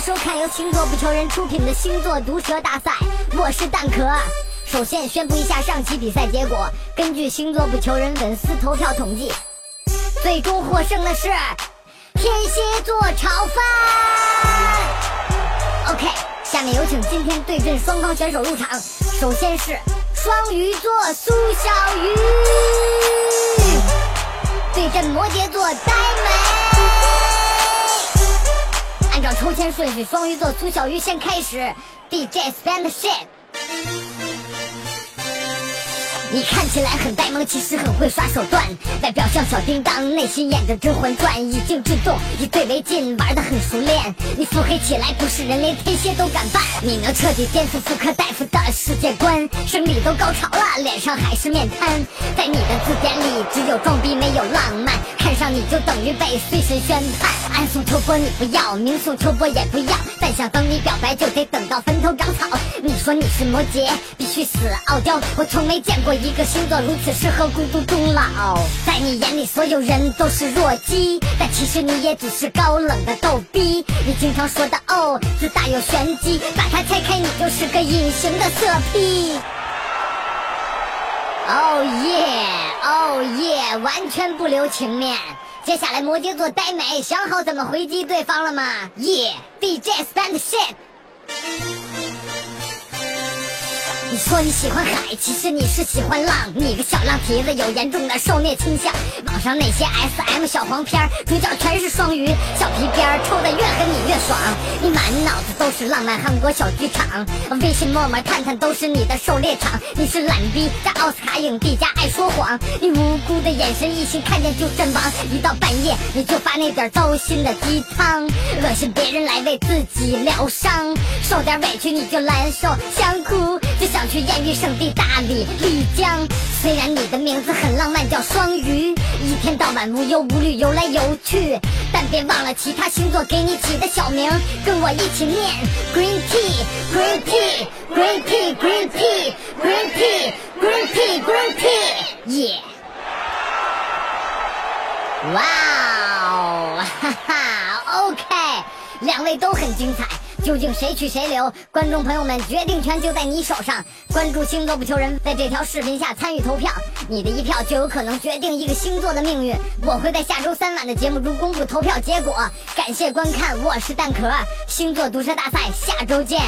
收看由星座不求人出品的星座毒舌大赛，我是蛋壳。首先宣布一下上期比赛结果，根据星座不求人粉丝投票统计，最终获胜的是天蝎座炒饭。OK，下面有请今天对阵双方选手入场。首先是双鱼座苏小鱼对阵摩羯座呆美。抽签顺序，双鱼座苏小鱼先开始。DJ Spend Shit。你看起来很呆萌，其实很会耍手段。外表像小叮当，内心演着《甄嬛传》，以静制动，以退为进，玩的很熟练。你腹黑起来不是人，连天蝎都敢扮。你能彻底颠覆妇科大夫的世界观，生理都高潮了，脸上还是面瘫。在你的字典里，只有装逼没有浪漫。看上你就等于被随神宣判。暗送秋波你不要，明送秋波也不要。但想等你表白，就得等到坟头长草。你说你是摩羯，必须死傲娇。我从没见过。一个星座如此适合孤独终老，在你眼里所有人都是弱鸡，但其实你也只是高冷的逗逼。你经常说的哦，自大有玄机，把它拆开，你就是个隐形的色批。哦耶，哦耶，完全不留情面。接下来摩羯座呆美，想好怎么回击对方了吗？耶，DJ stand shit。你说你喜欢海，其实你是喜欢浪。你个小浪蹄子有严重的受虐倾向。网上那些 S M 小黄片，主角全是双鱼，小皮鞭抽的越狠你越爽。你满脑子都是浪漫韩国小剧场，微信陌陌探探都是你的狩猎场。你是懒逼加奥斯卡影帝加爱说谎，你无辜的眼神异性看见就阵亡。一到半夜你就发那点糟心的鸡汤，恶心别人来为自己疗伤，受点委屈你就难受，想哭。想去艳遇圣地大理、丽江，虽然你的名字很浪漫，叫双鱼，一天到晚无忧无虑游来游去，但别忘了其他星座给你起的小名，跟我一起念：Green Tea，Green Tea，Green Tea，Green Tea，Green Tea，Green Tea，Green Tea，耶！哇哦，哈哈，OK，两位都很精彩。究竟谁去谁留？观众朋友们，决定权就在你手上。关注星座不求人，在这条视频下参与投票，你的一票就有可能决定一个星座的命运。我会在下周三晚的节目中公布投票结果。感谢观看，我是蛋壳，星座毒舌大赛，下周见。